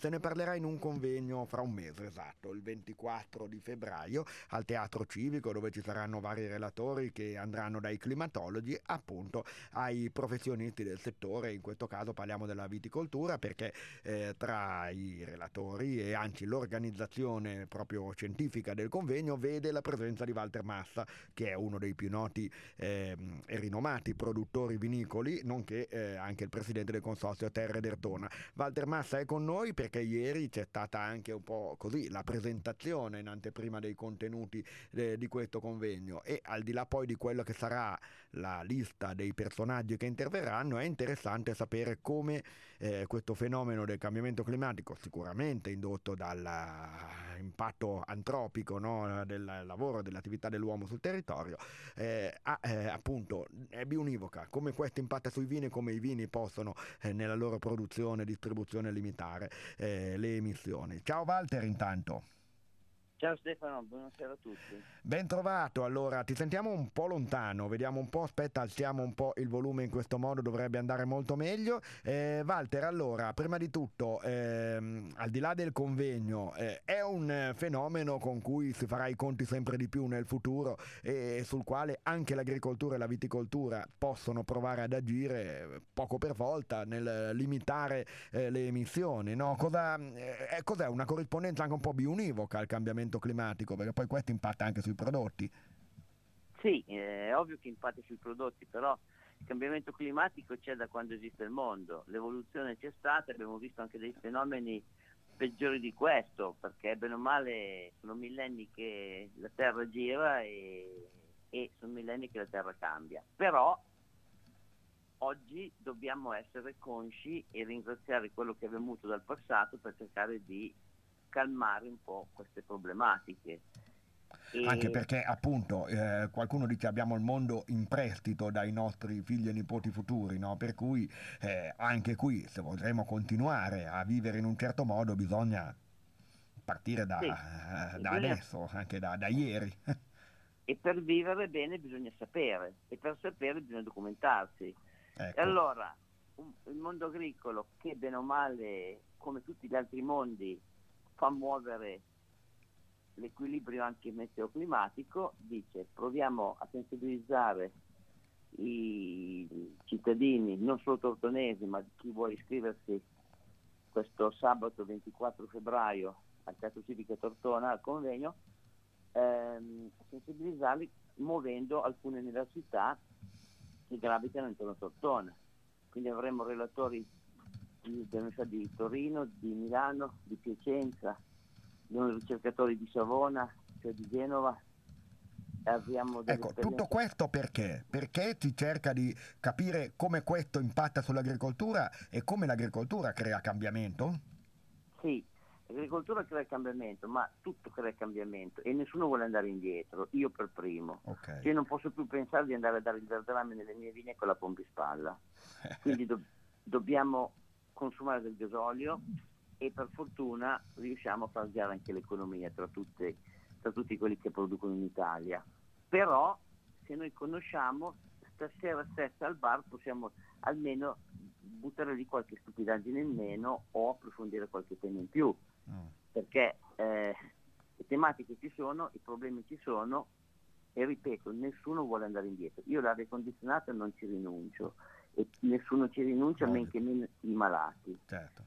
Se ne parlerà in un convegno fra un mese esatto, il 24 di febbraio, al Teatro Civico, dove ci saranno vari relatori che andranno dai climatologi appunto ai professionisti del settore. In questo caso parliamo della viticoltura perché eh, tra i relatori e anzi l'organizzazione proprio scientifica del convegno vede la presenza di Walter Massa, che è uno dei più noti eh, e rinomati produttori vinicoli, nonché eh, anche il presidente del consorzio Terre d'Ertona. Walter Massa è con noi perché ieri c'è stata anche un po' così la presentazione in anteprima dei contenuti eh, di questo convegno. E al di là poi di quello che sarà la lista dei personaggi che interverranno è interessante sapere come eh, questo fenomeno del cambiamento climatico, sicuramente indotto dall'impatto antropico no, del lavoro, dell'attività dell'uomo sul territorio, eh, ha, eh, appunto è biunivoca, come questo impatta sui vini, come i vini possono eh, nella loro produzione e distribuzione limitare eh, le emissioni. Ciao Walter intanto. Ciao Stefano, buonasera a tutti. Ben trovato, allora ti sentiamo un po' lontano, vediamo un po', aspetta, alziamo un po' il volume in questo modo, dovrebbe andare molto meglio. Eh, Walter, allora, prima di tutto, ehm, al di là del convegno, eh, è un fenomeno con cui si farà i conti sempre di più nel futuro e sul quale anche l'agricoltura e la viticoltura possono provare ad agire poco per volta nel limitare eh, le emissioni. No? Cosa, eh, cos'è una corrispondenza anche un po' biunivoca al cambiamento? Cambiamento climatico, perché poi questo impatta anche sui prodotti. Sì, è ovvio che impatta sui prodotti, però il cambiamento climatico c'è da quando esiste il mondo, l'evoluzione c'è stata, abbiamo visto anche dei fenomeni peggiori di questo, perché bene o male sono millenni che la Terra gira e, e sono millenni che la Terra cambia. Però oggi dobbiamo essere consci e ringraziare quello che è venuto dal passato per cercare di calmare un po' queste problematiche. E... Anche perché appunto eh, qualcuno dice abbiamo il mondo in prestito dai nostri figli e nipoti futuri, no? per cui eh, anche qui se vorremmo continuare a vivere in un certo modo bisogna partire da, sì, eh, da bisogna... adesso, anche da, da ieri. E per vivere bene bisogna sapere e per sapere bisogna documentarsi. Ecco. E allora un, il mondo agricolo che bene o male come tutti gli altri mondi fa muovere l'equilibrio anche meteoclimatico, dice proviamo a sensibilizzare i cittadini, non solo tortonesi, ma chi vuole iscriversi questo sabato 24 febbraio al Teatro Civico Tortona al convegno, ehm, sensibilizzarli muovendo alcune università che gravitano intorno a Tortona. Quindi avremo relatori di Torino, di Milano, di Piacenza, di ricercatori di Savona, cioè di Genova. Ecco, tutto questo perché? Perché si cerca di capire come questo impatta sull'agricoltura e come l'agricoltura crea cambiamento? Sì, l'agricoltura crea cambiamento, ma tutto crea cambiamento e nessuno vuole andare indietro, io per primo. Okay. Cioè non posso più pensare di andare a dare il verdelame nelle mie vigne con la pompispalla. Quindi do- dobbiamo consumare del gasolio e per fortuna riusciamo a far girare anche l'economia tra, tutte, tra tutti quelli che producono in Italia. Però se noi conosciamo, stasera stessa al bar possiamo almeno buttare lì qualche stupidaggine in meno o approfondire qualche tema in più, mm. perché eh, le tematiche ci sono, i problemi ci sono e ripeto, nessuno vuole andare indietro. Io l'aria condizionata non ci rinuncio, e nessuno ci rinuncia, Ovvio. men che meno i malati. Certo.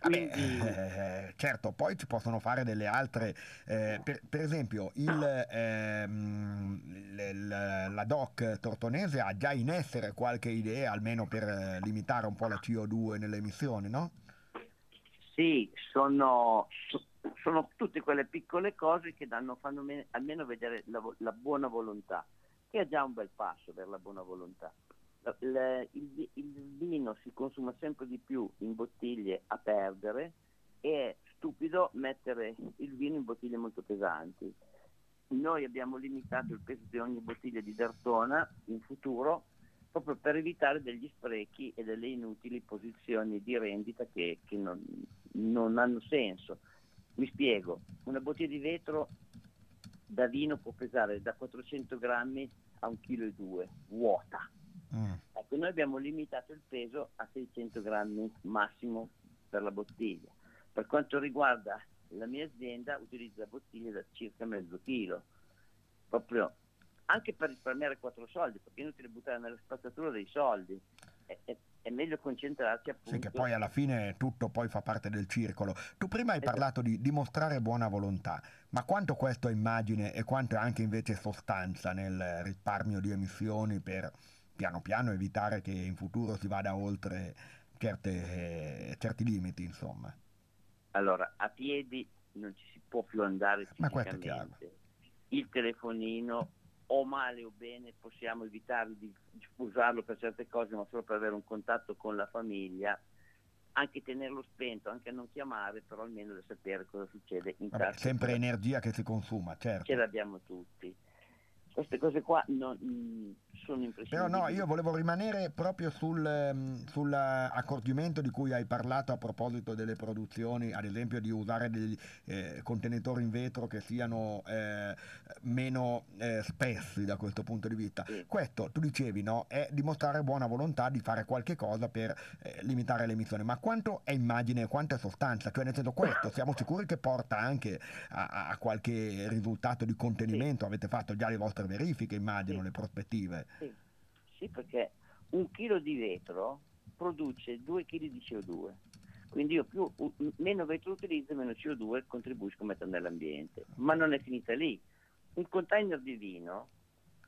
Vabbè, eh, certo, poi ci possono fare delle altre, eh, per, per, esempio il, ehm, l, la DOC tortonese ha già in essere qualche idea almeno per eh, limitare un po' la CO2 nelle emissioni, no? Sì, sono, sono tutte quelle piccole cose che danno, fanno me, almeno vedere la, la buona volontà, che è già un bel passo per la buona volontà il, il, il, vino si consuma sempre di più in bottiglie a perdere e è stupido mettere il vino in bottiglie molto pesanti. Noi abbiamo limitato il peso di ogni bottiglia di Dertona in futuro proprio per evitare degli sprechi e delle inutili posizioni di rendita che, che non, non hanno senso. Mi spiego, una bottiglia di vetro da vino può pesare da 400 grammi a 1,2 kg, vuota Mm. Ecco, noi abbiamo limitato il peso a 600 grammi massimo per la bottiglia. Per quanto riguarda la mia azienda, utilizza bottiglie da circa mezzo chilo, proprio anche per risparmiare quattro soldi, perché è inutile buttare nella spazzatura dei soldi. È, è, è, meglio concentrarsi appunto. Sì, che poi alla fine tutto poi fa parte del circolo. Tu prima hai esatto. parlato di dimostrare buona volontà, ma quanto questo è immagine e quanto è anche invece sostanza nel risparmio di emissioni per piano piano evitare che in futuro si vada oltre certe, eh, certi limiti, insomma? Allora, a piedi non ci si può più andare Ma questo è chiaro. Il telefonino o male o bene possiamo evitare di usarlo per certe cose, ma solo per avere un contatto con la famiglia, anche tenerlo spento, anche non chiamare, però almeno da sapere cosa succede in Vabbè, casa. Sempre energia che si consuma, certo. Ce l'abbiamo tutti queste cose qua non, sono impressionanti. Però no, io volevo rimanere proprio sul, ehm, sull'accorgimento di cui hai parlato a proposito delle produzioni, ad esempio di usare dei eh, contenitori in vetro che siano eh, meno eh, spessi da questo punto di vista. Sì. Questo, tu dicevi, no, è dimostrare buona volontà di fare qualche cosa per eh, limitare le emissioni, ma quanto è immagine e quanto è sostanza? Cioè nel senso questo, siamo sicuri che porta anche a, a qualche risultato di contenimento? Sì. Avete fatto già le vostre vostre verifiche, immagino, sì. le prospettive. Sì. perché un chilo di vetro produce 2 kg di CO2. Quindi io più, meno vetro utilizzo, meno CO2 contribuisco a mettere nell'ambiente. Ma non è finita lì. Un container di vino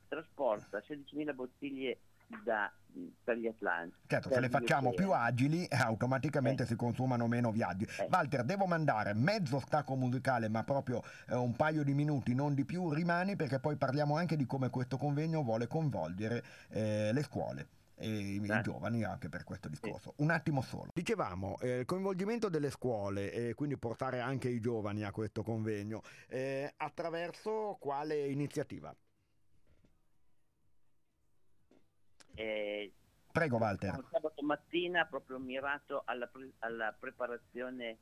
trasporta 16.000 bottiglie da, per gli Atlanti. Certo, se le facciamo più agili, eh, automaticamente eh. si consumano meno viaggi. Eh. Walter, devo mandare mezzo stacco musicale, ma proprio eh, un paio di minuti, non di più, rimani perché poi parliamo anche di come questo convegno vuole coinvolgere eh, le scuole e i, i giovani anche per questo discorso. Un attimo solo. Dicevamo, eh, il coinvolgimento delle scuole e quindi portare anche i giovani a questo convegno eh, attraverso quale iniziativa? Eh, Prego Walter. Sabato mattina proprio mirato alla, pre- alla preparazione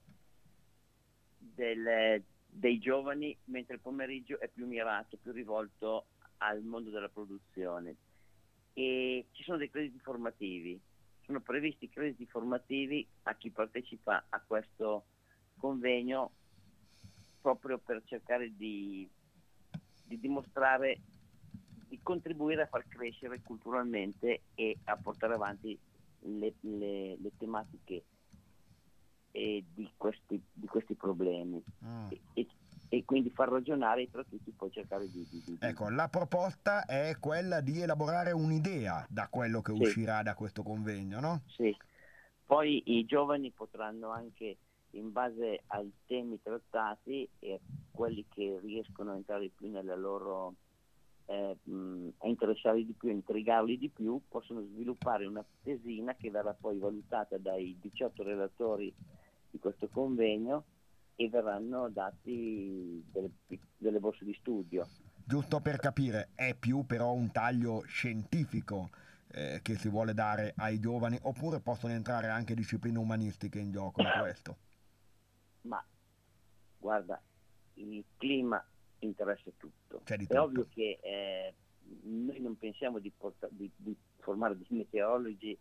del, dei giovani, mentre il pomeriggio è più mirato, più rivolto al mondo della produzione. E ci sono dei crediti formativi, sono previsti crediti formativi a chi partecipa a questo convegno proprio per cercare di, di dimostrare di contribuire a far crescere culturalmente e a portare avanti le, le, le tematiche eh, di, questi, di, questi, problemi mm. e, e, quindi far ragionare tra tutti poi cercare di, di, di, Ecco, la proposta è quella di elaborare un'idea da quello che sì. uscirà da questo convegno, no? Sì, poi i giovani potranno anche in base ai temi trattati e quelli che riescono a entrare più nella loro eh, a interessarli di più, a intrigarli di più, possono sviluppare una tesina che verrà poi valutata dai 18 relatori di questo convegno e verranno dati delle, delle borse di studio. Giusto per capire, è più però un taglio scientifico eh, che si vuole dare ai giovani oppure possono entrare anche discipline umanistiche in gioco in questo? Ma guarda, il clima interessa tutto. È tutto. ovvio che eh, noi non pensiamo di, porta- di, di formare dei meteorologi,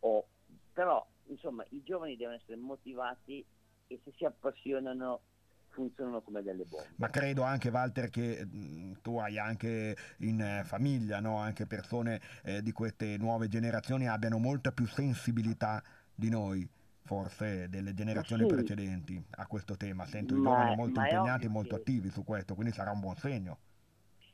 o, però insomma i giovani devono essere motivati e se si appassionano funzionano come delle bombe. Ma credo anche Walter che mh, mm, tu hai anche in eh, famiglia, no? anche persone eh, di queste nuove generazioni abbiano molta più sensibilità di noi forse delle generazioni sì. precedenti a questo tema. Sento i giovani molto impegnati e molto attivi su questo, quindi sarà un buon segno.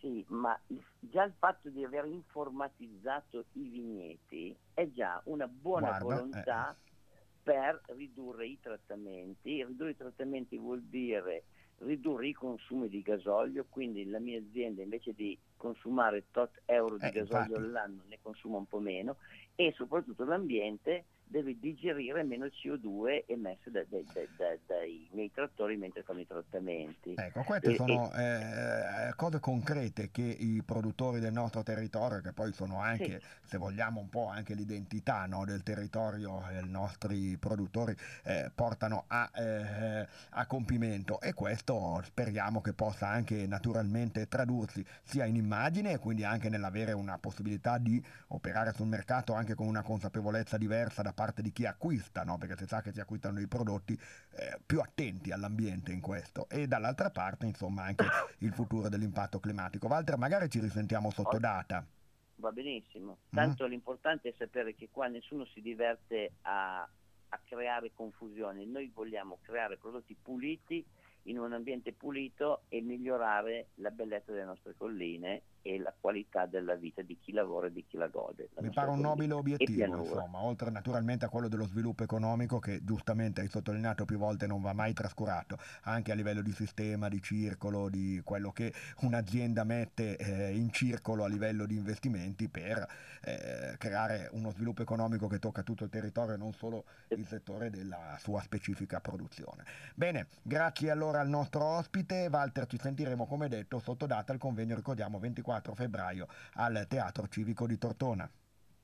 Sì, ma già il fatto di aver informatizzato i vigneti è già una buona Guarda, volontà eh. per ridurre i trattamenti. Ridurre i trattamenti vuol dire ridurre i consumi di gasolio, quindi la mia azienda invece di consumare tot euro di eh, gasolio infatti. all'anno ne consuma un po' meno e soprattutto l'ambiente deve digerire meno CO2 emesso da, da, da, dai miei trattori mentre fanno i trattamenti. Ecco, queste e, sono e... Eh, cose concrete che i produttori del nostro territorio, che poi sono anche, sì. se vogliamo, un po' anche l'identità no, del territorio, i nostri produttori eh, portano a, eh, a, compimento e questo speriamo che possa anche naturalmente tradursi sia in immagine e quindi anche nell'avere una possibilità di operare sul mercato anche con una consapevolezza diversa da parte di chi acquista, no? perché si sa che si acquistano dei prodotti eh, più attenti all'ambiente in questo, e dall'altra parte insomma anche il futuro dell'impatto climatico. Walter, magari ci risentiamo sotto data. Va benissimo, tanto mm. l'importante è sapere che qua nessuno si diverte a, a creare confusione, noi vogliamo creare prodotti puliti in un ambiente pulito e migliorare la bellezza delle nostre colline e la qualità della vita di chi lavora e di chi la gode. La Mi pare un nobile obiettivo, insomma, oltre naturalmente a quello dello sviluppo economico che giustamente hai sottolineato più volte non va mai trascurato, anche a livello di sistema, di circolo, di quello che un'azienda mette eh, in circolo a livello di investimenti per eh, creare uno sviluppo economico che tocca tutto il territorio e non solo il settore della sua specifica produzione. Bene, grazie allora al nostro ospite, Walter, ci sentiremo come detto sotto data al convegno, ricordiamo 24 4 febbraio al Teatro Civico di Tortona.